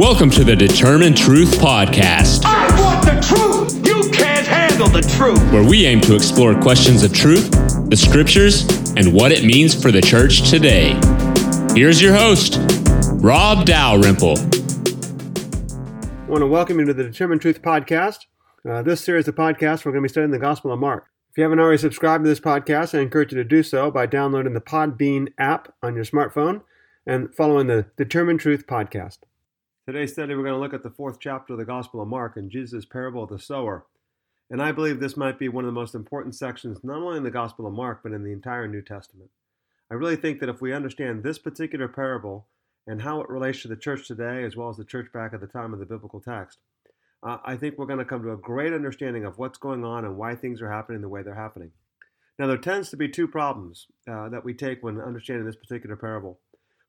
Welcome to the Determine Truth Podcast, I want the truth. You can't handle the truth. where we aim to explore questions of truth, the scriptures, and what it means for the church today. Here's your host, Rob Dalrymple. I want to welcome you to the Determine Truth Podcast. Uh, this series of podcasts, we're going to be studying the Gospel of Mark. If you haven't already subscribed to this podcast, I encourage you to do so by downloading the Podbean app on your smartphone and following the Determine Truth Podcast. Today's study, we're going to look at the fourth chapter of the Gospel of Mark and Jesus' parable of the sower. And I believe this might be one of the most important sections, not only in the Gospel of Mark, but in the entire New Testament. I really think that if we understand this particular parable and how it relates to the church today, as well as the church back at the time of the biblical text, uh, I think we're going to come to a great understanding of what's going on and why things are happening the way they're happening. Now, there tends to be two problems uh, that we take when understanding this particular parable.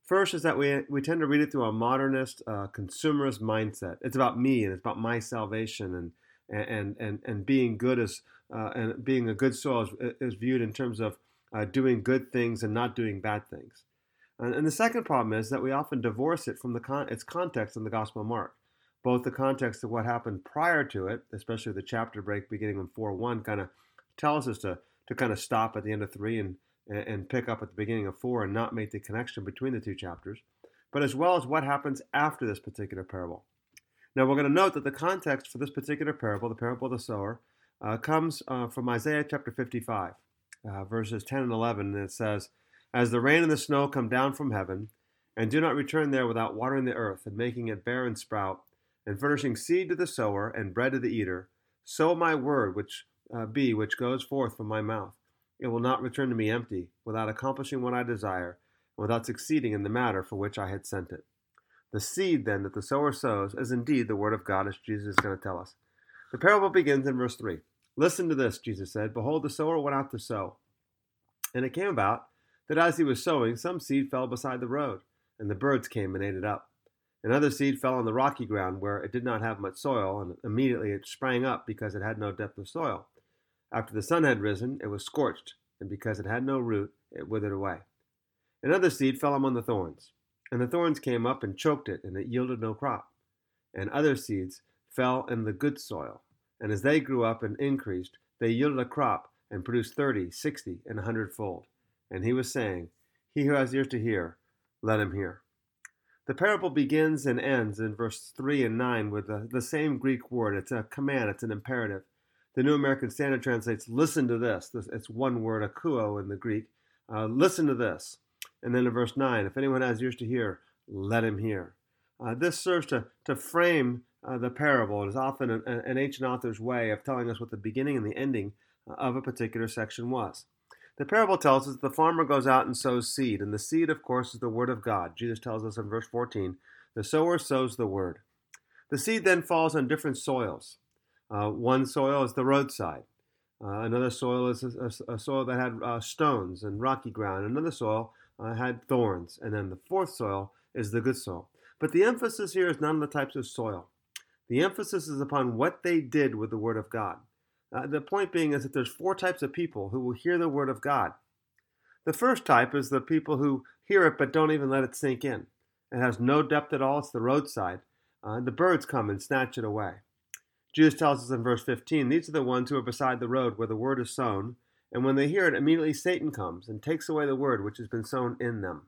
First is that we, we tend to read it through a modernist, uh, consumerist mindset. It's about me and it's about my salvation and and and and being good as uh, and being a good soul is, is viewed in terms of uh, doing good things and not doing bad things. And, and the second problem is that we often divorce it from the con- its context in the Gospel of Mark both the context of what happened prior to it, especially the chapter break beginning in 4 1, kind of tells us to, to kind of stop at the end of 3 and, and pick up at the beginning of 4 and not make the connection between the two chapters, but as well as what happens after this particular parable. Now, we're going to note that the context for this particular parable, the parable of the sower, uh, comes uh, from Isaiah chapter 55, uh, verses 10 and 11, and it says, As the rain and the snow come down from heaven, and do not return there without watering the earth and making it bear and sprout, and furnishing seed to the sower and bread to the eater, so my word which uh, be which goes forth from my mouth. It will not return to me empty, without accomplishing what I desire, and without succeeding in the matter for which I had sent it. The seed, then, that the sower sows is indeed the word of God, as Jesus is going to tell us. The parable begins in verse 3. Listen to this, Jesus said. Behold, the sower went out to sow. And it came about that as he was sowing, some seed fell beside the road, and the birds came and ate it up. Another seed fell on the rocky ground where it did not have much soil, and immediately it sprang up because it had no depth of soil. After the sun had risen, it was scorched, and because it had no root, it withered away. Another seed fell among the thorns, and the thorns came up and choked it, and it yielded no crop. And other seeds fell in the good soil, and as they grew up and increased, they yielded a crop and produced thirty, sixty, and a hundredfold. And he was saying, He who has ears to hear, let him hear. The parable begins and ends in verse 3 and 9 with the, the same Greek word. It's a command, it's an imperative. The New American Standard translates, listen to this. this it's one word, akuo in the Greek. Uh, listen to this. And then in verse 9, if anyone has ears to hear, let him hear. Uh, this serves to, to frame uh, the parable. It is often an, an ancient author's way of telling us what the beginning and the ending uh, of a particular section was. The parable tells us that the farmer goes out and sows seed, and the seed, of course, is the word of God. Jesus tells us in verse 14, the sower sows the word. The seed then falls on different soils. Uh, one soil is the roadside. Uh, another soil is a, a, a soil that had uh, stones and rocky ground. Another soil uh, had thorns. And then the fourth soil is the good soil. But the emphasis here is not on the types of soil. The emphasis is upon what they did with the word of God. Uh, the point being is that there's four types of people who will hear the word of God. The first type is the people who hear it but don't even let it sink in. It has no depth at all. It's the roadside. Uh, the birds come and snatch it away. Jesus tells us in verse 15 these are the ones who are beside the road where the word is sown, and when they hear it, immediately Satan comes and takes away the word which has been sown in them.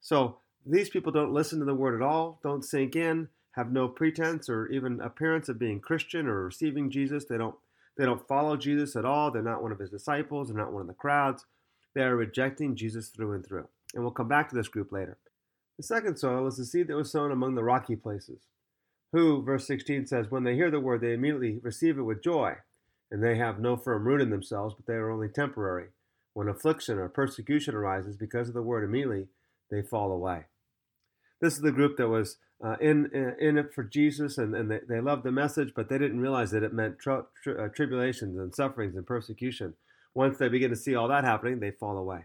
So these people don't listen to the word at all, don't sink in, have no pretense or even appearance of being Christian or receiving Jesus. They don't they don't follow Jesus at all. They're not one of his disciples. They're not one of the crowds. They are rejecting Jesus through and through. And we'll come back to this group later. The second soil is the seed that was sown among the rocky places, who, verse 16 says, when they hear the word, they immediately receive it with joy, and they have no firm root in themselves, but they are only temporary. When affliction or persecution arises because of the word, immediately they fall away. This is the group that was uh, in, in it for Jesus, and, and they, they loved the message, but they didn't realize that it meant uh, tribulations and sufferings and persecution. Once they begin to see all that happening, they fall away.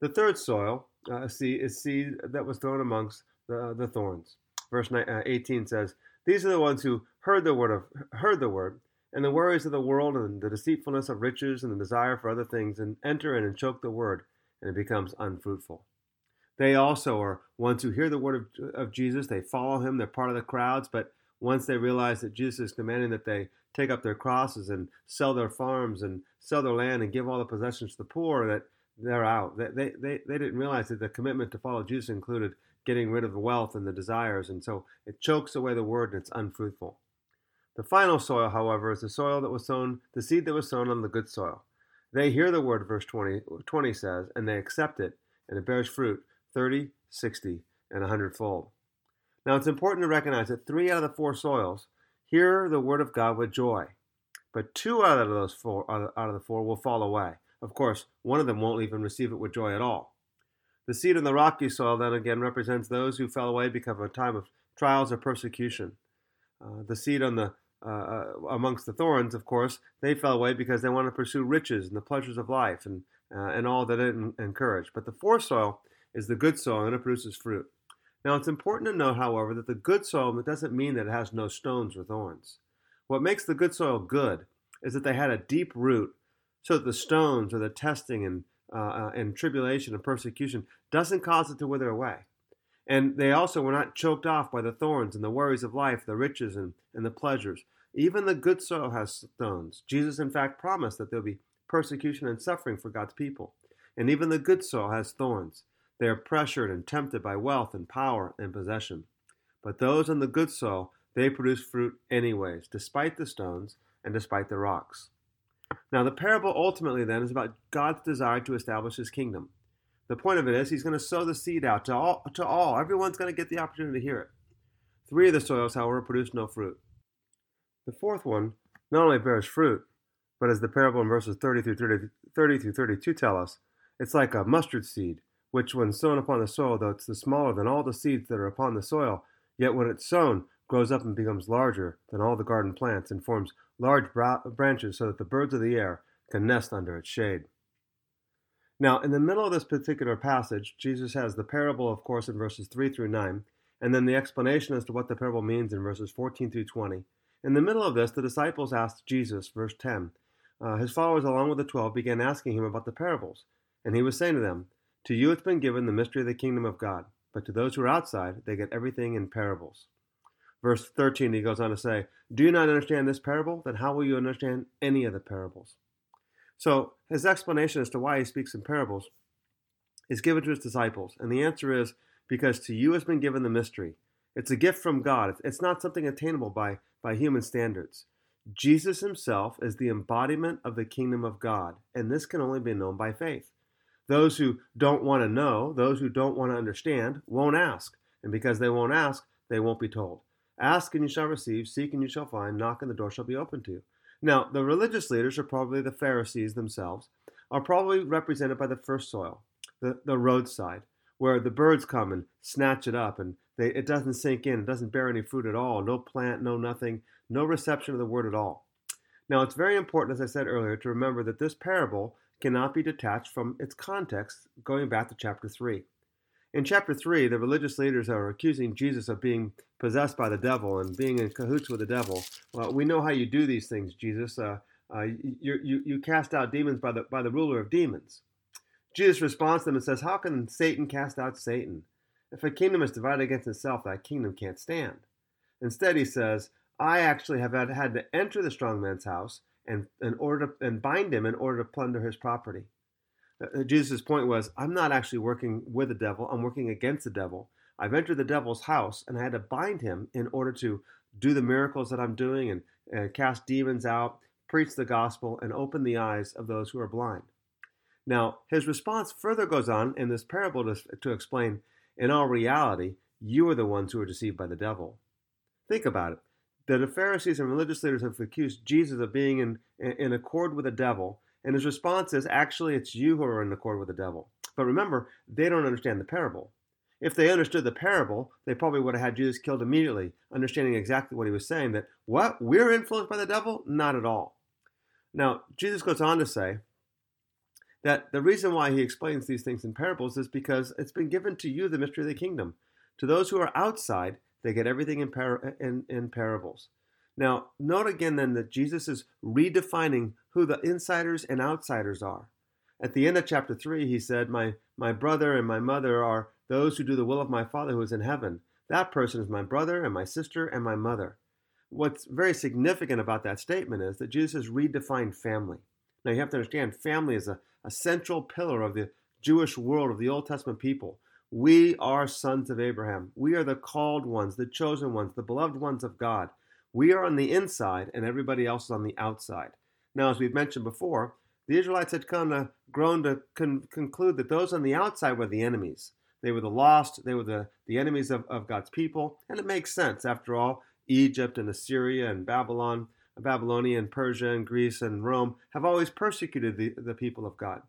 The third soil uh, seed is seed that was thrown amongst the, the thorns. Verse 9, uh, 18 says, "These are the ones who heard the word of heard the word, and the worries of the world and the deceitfulness of riches and the desire for other things, and enter in and choke the word, and it becomes unfruitful." They also are ones who hear the word of, of Jesus, they follow him, they're part of the crowds, but once they realize that Jesus is commanding that they take up their crosses and sell their farms and sell their land and give all the possessions to the poor, that they're out. They, they, they didn't realize that the commitment to follow Jesus included getting rid of the wealth and the desires, and so it chokes away the word and it's unfruitful. The final soil, however, is the soil that was sown, the seed that was sown on the good soil. They hear the word, verse 20, 20 says, and they accept it, and it bears fruit 30, 60, and 100 fold. Now it's important to recognize that three out of the four soils hear the word of God with joy, but two out of those four out of the four will fall away. Of course, one of them won't even receive it with joy at all. The seed in the rocky soil then again represents those who fell away because of a time of trials or persecution. Uh, the seed on the uh, uh, amongst the thorns, of course, they fell away because they wanted to pursue riches and the pleasures of life and uh, and all that it encouraged. But the fourth soil is the good soil and it produces fruit. Now it's important to note, however, that the good soil doesn't mean that it has no stones or thorns. What makes the good soil good is that they had a deep root, so that the stones or the testing and uh, uh, and tribulation and persecution doesn't cause it to wither away. And they also were not choked off by the thorns and the worries of life, the riches and, and the pleasures. Even the good soil has stones. Jesus, in fact, promised that there'll be persecution and suffering for God's people. And even the good soil has thorns. They are pressured and tempted by wealth and power and possession. But those in the good soil, they produce fruit anyways, despite the stones and despite the rocks. Now, the parable ultimately then is about God's desire to establish his kingdom. The point of it is he's going to sow the seed out to all, to all. Everyone's going to get the opportunity to hear it. Three of the soils, however, produce no fruit. The fourth one not only bears fruit, but as the parable in verses 30 through 30, 30 through 32 tell us, it's like a mustard seed, which when sown upon the soil, though it's the smaller than all the seeds that are upon the soil, yet when it's sown, grows up and becomes larger than all the garden plants and forms large branches so that the birds of the air can nest under its shade. Now, in the middle of this particular passage, Jesus has the parable, of course, in verses 3 through 9, and then the explanation as to what the parable means in verses 14 through 20. In the middle of this, the disciples asked Jesus, verse 10. Uh, his followers, along with the twelve, began asking him about the parables. And he was saying to them, To you it's been given the mystery of the kingdom of God, but to those who are outside, they get everything in parables. Verse 13, he goes on to say, Do you not understand this parable? Then how will you understand any of the parables? So his explanation as to why he speaks in parables is given to his disciples. And the answer is because to you has been given the mystery. It's a gift from God. It's not something attainable by, by human standards. Jesus himself is the embodiment of the kingdom of God, and this can only be known by faith. Those who don't want to know, those who don't want to understand, won't ask. And because they won't ask, they won't be told. Ask and you shall receive, seek and you shall find, knock and the door shall be opened to you. Now, the religious leaders are probably the Pharisees themselves, are probably represented by the first soil, the, the roadside, where the birds come and snatch it up and they, it doesn't sink in, it doesn't bear any fruit at all, no plant, no nothing, no reception of the word at all. Now, it's very important, as I said earlier, to remember that this parable cannot be detached from its context going back to chapter 3. In chapter 3, the religious leaders are accusing Jesus of being possessed by the devil and being in cahoots with the devil. Well, we know how you do these things, Jesus. Uh, uh, you, you, you cast out demons by the, by the ruler of demons. Jesus responds to them and says, How can Satan cast out Satan? If a kingdom is divided against itself, that kingdom can't stand. Instead, he says, I actually have had, had to enter the strong man's house and, in order to, and bind him in order to plunder his property. Uh, Jesus' point was, I'm not actually working with the devil, I'm working against the devil. I've entered the devil's house and I had to bind him in order to do the miracles that I'm doing and, and cast demons out, preach the gospel, and open the eyes of those who are blind. Now, his response further goes on in this parable to, to explain in all reality, you are the ones who are deceived by the devil. Think about it. The Pharisees and religious leaders have accused Jesus of being in, in accord with the devil, and his response is actually, it's you who are in accord with the devil. But remember, they don't understand the parable. If they understood the parable, they probably would have had Jesus killed immediately, understanding exactly what he was saying that, what? We're influenced by the devil? Not at all. Now, Jesus goes on to say that the reason why he explains these things in parables is because it's been given to you the mystery of the kingdom. To those who are outside, they get everything in, par- in, in parables. Now, note again then that Jesus is redefining who the insiders and outsiders are. At the end of chapter 3, he said, My, my brother and my mother are those who do the will of my Father who is in heaven. That person is my brother and my sister and my mother. What's very significant about that statement is that Jesus has redefined family. Now, you have to understand, family is a, a central pillar of the Jewish world, of the Old Testament people. We are sons of Abraham. We are the called ones, the chosen ones, the beloved ones of God. We are on the inside, and everybody else is on the outside. Now, as we've mentioned before, the Israelites had kind of grown to con- conclude that those on the outside were the enemies. They were the lost, they were the, the enemies of, of God's people. And it makes sense. After all, Egypt and Assyria and Babylon, Babylonia and Persia and Greece and Rome have always persecuted the, the people of God.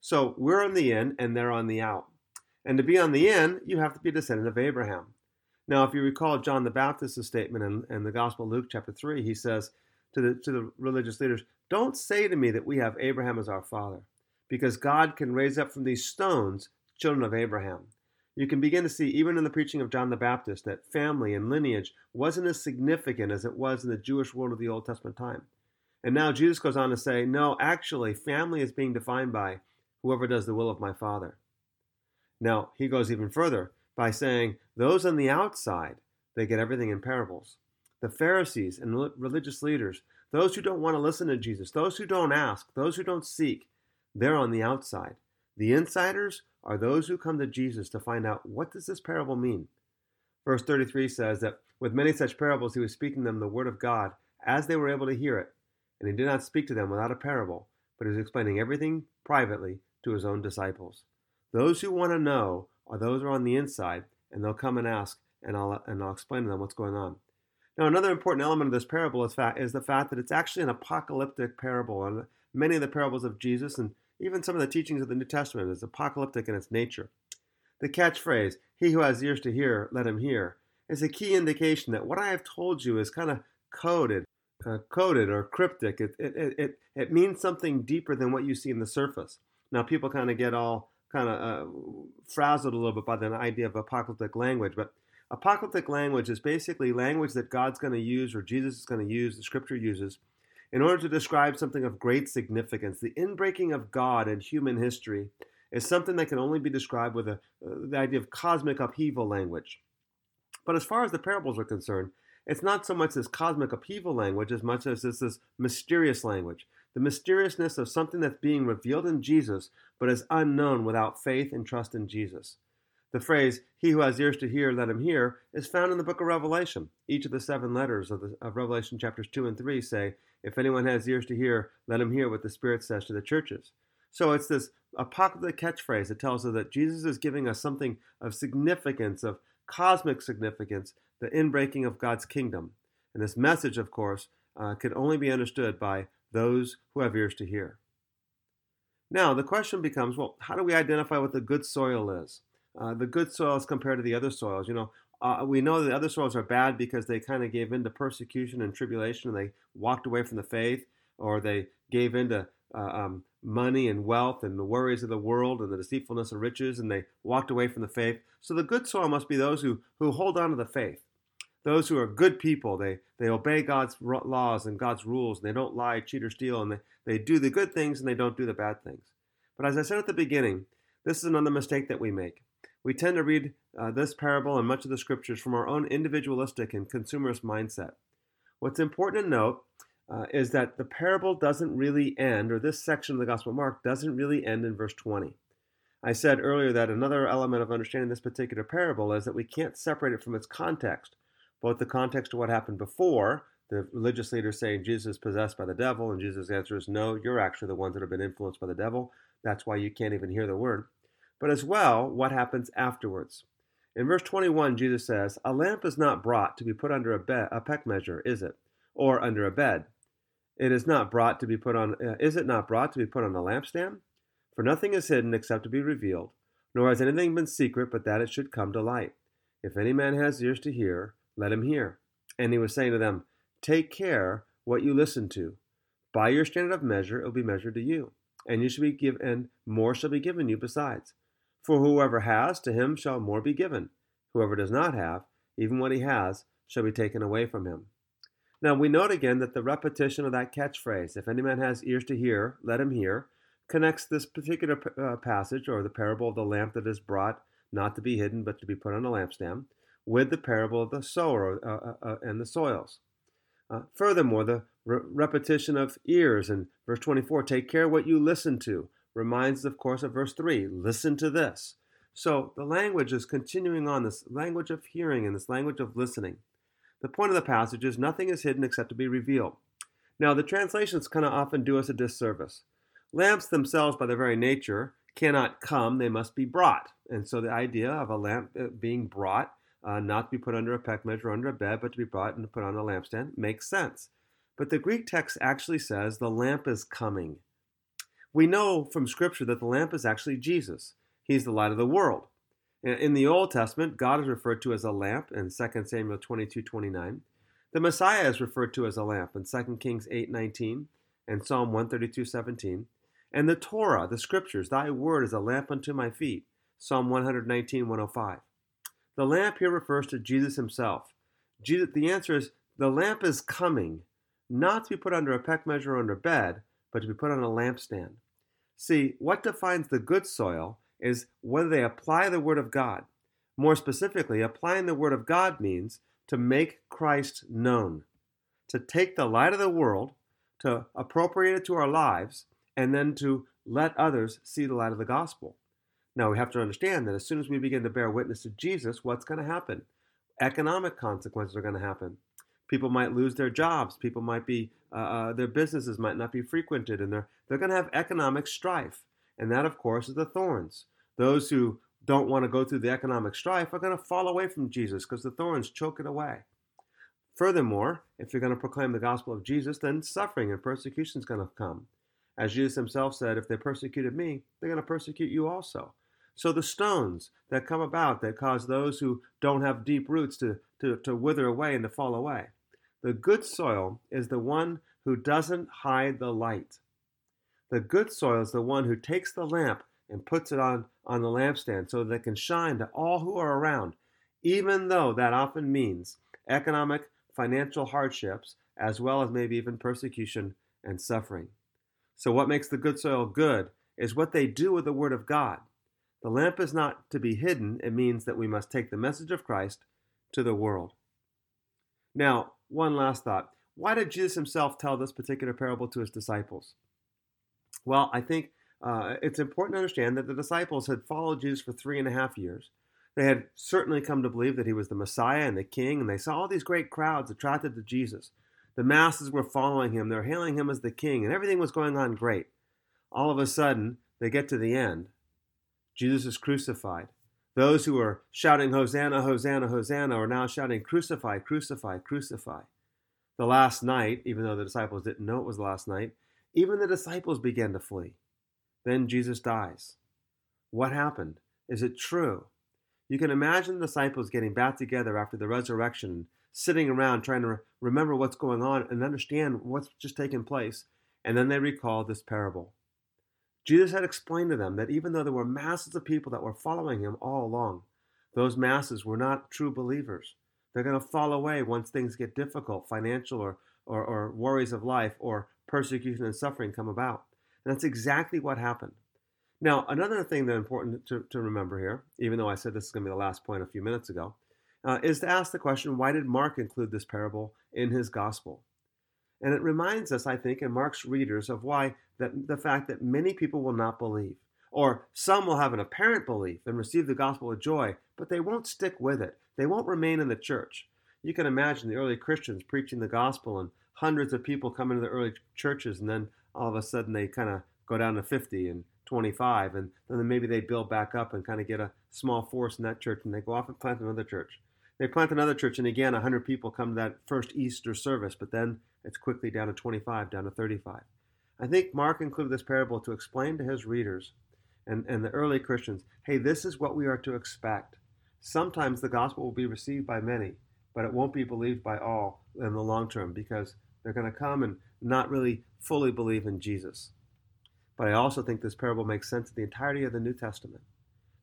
So we're on the in and they're on the out. And to be on the in, you have to be a descendant of Abraham. Now, if you recall John the Baptist's statement in, in the Gospel of Luke chapter 3, he says to the, to the religious leaders, Don't say to me that we have Abraham as our father, because God can raise up from these stones children of Abraham. You can begin to see, even in the preaching of John the Baptist, that family and lineage wasn't as significant as it was in the Jewish world of the Old Testament time. And now Jesus goes on to say, No, actually, family is being defined by whoever does the will of my Father. Now, he goes even further by saying, Those on the outside, they get everything in parables. The Pharisees and religious leaders, those who don't want to listen to Jesus, those who don't ask, those who don't seek, they're on the outside. The insiders are those who come to Jesus to find out what does this parable mean. Verse 33 says that with many such parables he was speaking them the word of God as they were able to hear it, and he did not speak to them without a parable, but he was explaining everything privately to his own disciples. Those who want to know those are on the inside, and they'll come and ask, and I'll, and I'll explain to them what's going on. Now, another important element of this parable is, fact, is the fact that it's actually an apocalyptic parable. And many of the parables of Jesus and even some of the teachings of the New Testament is apocalyptic in its nature. The catchphrase, he who has ears to hear, let him hear, is a key indication that what I have told you is kind of coded, uh, coded or cryptic. It, it, it, it means something deeper than what you see in the surface. Now, people kind of get all kind of uh, frazzled a little bit by the idea of apocalyptic language, but apocalyptic language is basically language that God's going to use or Jesus is going to use, the scripture uses, in order to describe something of great significance. The inbreaking of God in human history is something that can only be described with a, uh, the idea of cosmic upheaval language. But as far as the parables are concerned, it's not so much this cosmic upheaval language as much as it's this mysterious language. The mysteriousness of something that's being revealed in Jesus, but is unknown without faith and trust in Jesus. The phrase, he who has ears to hear, let him hear, is found in the book of Revelation. Each of the seven letters of, the, of Revelation chapters 2 and 3 say, if anyone has ears to hear, let him hear what the Spirit says to the churches. So it's this apocalyptic catchphrase that tells us that Jesus is giving us something of significance, of cosmic significance, the inbreaking of God's kingdom. And this message, of course, uh, can only be understood by those who have ears to hear. Now, the question becomes well, how do we identify what the good soil is? Uh, the good soil is compared to the other soils. You know, uh, we know the other soils are bad because they kind of gave in to persecution and tribulation and they walked away from the faith or they gave in to uh, um, money and wealth and the worries of the world and the deceitfulness of riches and they walked away from the faith. So the good soil must be those who, who hold on to the faith. Those who are good people, they, they obey God's laws and God's rules, and they don't lie, cheat, or steal, and they, they do the good things and they don't do the bad things. But as I said at the beginning, this is another mistake that we make. We tend to read uh, this parable and much of the scriptures from our own individualistic and consumerist mindset. What's important to note uh, is that the parable doesn't really end, or this section of the Gospel of Mark doesn't really end in verse 20. I said earlier that another element of understanding this particular parable is that we can't separate it from its context, both the context of what happened before, the religious leaders saying Jesus is possessed by the devil, and Jesus' answer is no, you're actually the ones that have been influenced by the devil. That's why you can't even hear the word but as well what happens afterwards. In verse 21, Jesus says, A lamp is not brought to be put under a, bed, a peck measure, is it? Or under a bed. It is not brought to be put on, uh, is it not brought to be put on a lampstand? For nothing is hidden except to be revealed, nor has anything been secret but that it should come to light. If any man has ears to hear, let him hear. And he was saying to them, Take care what you listen to. By your standard of measure, it will be measured to you, and you shall be given, and more shall be given you besides. For whoever has, to him shall more be given. Whoever does not have, even what he has, shall be taken away from him. Now we note again that the repetition of that catchphrase, if any man has ears to hear, let him hear, connects this particular uh, passage or the parable of the lamp that is brought not to be hidden, but to be put on a lampstand, with the parable of the sower uh, uh, uh and the soils. Uh, furthermore, the re- repetition of ears in verse 24, take care what you listen to, reminds, of course, of verse 3, listen to this. So the language is continuing on this language of hearing and this language of listening. The point of the passage is nothing is hidden except to be revealed. Now, the translations kind of often do us a disservice. Lamps themselves, by their very nature, cannot come, they must be brought. And so the idea of a lamp uh, being brought, uh, not to be put under a peck measure under a bed, but to be brought and put on a lampstand, makes sense. But the Greek text actually says the lamp is coming. We know from Scripture that the lamp is actually Jesus. He's the light of the world. In the Old Testament, God is referred to as a lamp in 2 Samuel 22 29. The Messiah is referred to as a lamp in 2 Kings 8 19 and Psalm 132 17. And the Torah, the scriptures, thy word is a lamp unto my feet, Psalm 119 105. The lamp here refers to Jesus himself. Jesus, the answer is the lamp is coming, not to be put under a peck measure or under bed, but to be put on a lampstand. See, what defines the good soil is whether they apply the Word of God. More specifically, applying the Word of God means to make Christ known, to take the light of the world, to appropriate it to our lives, and then to let others see the light of the gospel. Now, we have to understand that as soon as we begin to bear witness to Jesus, what's going to happen? Economic consequences are going to happen. People might lose their jobs. People might be, uh, uh, their businesses might not be frequented, and they're, they're going to have economic strife. And that, of course, is the thorns. Those who don't want to go through the economic strife are going to fall away from Jesus because the thorns choke it away. Furthermore, if you're going to proclaim the gospel of Jesus, then suffering and persecution is going to come. As Jesus himself said, if they persecuted me, they're going to persecute you also. So the stones that come about that cause those who don't have deep roots to, to, to wither away and to fall away. The good soil is the one who doesn't hide the light. The good soil is the one who takes the lamp and puts it on, on the lampstand so that it can shine to all who are around, even though that often means economic, financial hardships, as well as maybe even persecution and suffering. So, what makes the good soil good is what they do with the Word of God. The lamp is not to be hidden, it means that we must take the message of Christ to the world. Now, one last thought. Why did Jesus himself tell this particular parable to his disciples? Well, I think uh, it's important to understand that the disciples had followed Jesus for three and a half years. They had certainly come to believe that he was the Messiah and the King, and they saw all these great crowds attracted to Jesus. The masses were following him, they're hailing him as the King, and everything was going on great. All of a sudden, they get to the end. Jesus is crucified. Those who were shouting, Hosanna, Hosanna, Hosanna, are now shouting, Crucify, crucify, crucify. The last night, even though the disciples didn't know it was the last night, even the disciples began to flee. Then Jesus dies. What happened? Is it true? You can imagine the disciples getting back together after the resurrection, sitting around trying to remember what's going on and understand what's just taken place. And then they recall this parable. Jesus had explained to them that even though there were masses of people that were following him all along, those masses were not true believers. They're going to fall away once things get difficult, financial or, or, or worries of life, or persecution and suffering come about. And that's exactly what happened. Now, another thing that's important to, to remember here, even though I said this is going to be the last point a few minutes ago, uh, is to ask the question why did Mark include this parable in his gospel? And it reminds us, I think, in Mark's readers of why that the fact that many people will not believe, or some will have an apparent belief and receive the gospel with joy, but they won't stick with it. They won't remain in the church. You can imagine the early Christians preaching the gospel and hundreds of people come into the early churches, and then all of a sudden they kind of go down to 50 and 25, and then maybe they build back up and kind of get a small force in that church, and they go off and plant another church. They plant another church, and again, 100 people come to that first Easter service, but then it's quickly down to 25, down to 35. I think Mark included this parable to explain to his readers and, and the early Christians hey, this is what we are to expect. Sometimes the gospel will be received by many, but it won't be believed by all in the long term because they're going to come and not really fully believe in Jesus. But I also think this parable makes sense of the entirety of the New Testament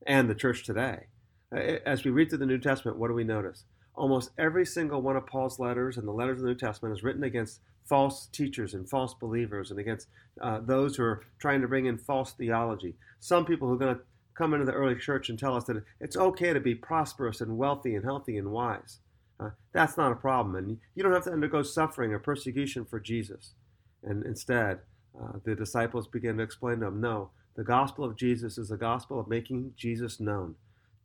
and the church today. As we read through the New Testament, what do we notice? Almost every single one of Paul's letters and the letters of the New Testament is written against false teachers and false believers and against uh, those who are trying to bring in false theology. Some people who are going to come into the early church and tell us that it's okay to be prosperous and wealthy and healthy and wise. Uh, that's not a problem. And you don't have to undergo suffering or persecution for Jesus. And instead, uh, the disciples begin to explain to him no, the gospel of Jesus is the gospel of making Jesus known.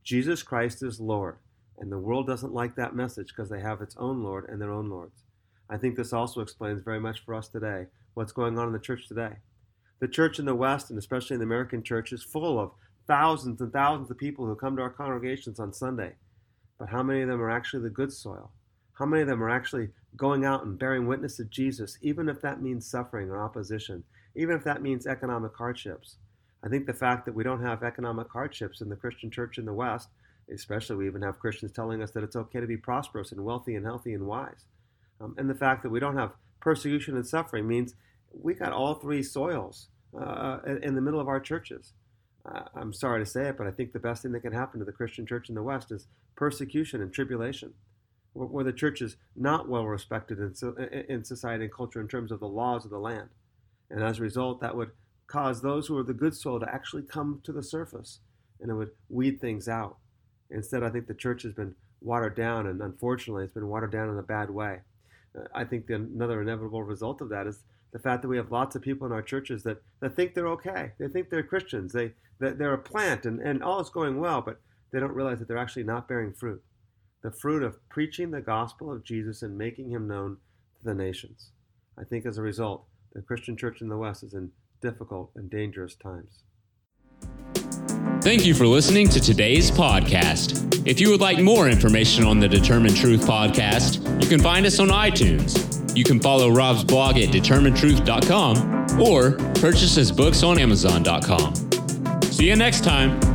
Jesus Christ is Lord. And the world doesn't like that message because they have its own Lord and their own Lords. I think this also explains very much for us today what's going on in the church today. The church in the West, and especially in the American church, is full of thousands and thousands of people who come to our congregations on Sunday. But how many of them are actually the good soil? How many of them are actually going out and bearing witness to Jesus, even if that means suffering or opposition, even if that means economic hardships? I think the fact that we don't have economic hardships in the Christian church in the West, especially we even have Christians telling us that it's okay to be prosperous and wealthy and healthy and wise, um, and the fact that we don't have persecution and suffering means we got all three soils uh, in the middle of our churches. Uh, I'm sorry to say it, but I think the best thing that can happen to the Christian church in the West is persecution and tribulation, where, the church is not well respected in, in society and culture in terms of the laws of the land. And as a result, that would cause those who are the good soil to actually come to the surface and it would weed things out. Instead, I think the church has been watered down, and unfortunately, it's been watered down in a bad way. Uh, I think the, another inevitable result of that is the fact that we have lots of people in our churches that, that think they're okay. They think they're Christians. They, that they're a plant and, and all is going well, but they don't realize that they're actually not bearing fruit. The fruit of preaching the gospel of Jesus and making him known to the nations. I think as a result, the Christian church in the West is in difficult and dangerous times. Thank you for listening to today's podcast. If you would like more information on the Determine Truth podcast, you can find us on iTunes. You can follow Rob's blog at determinetruth.com or purchase his books on amazon.com. See you next time.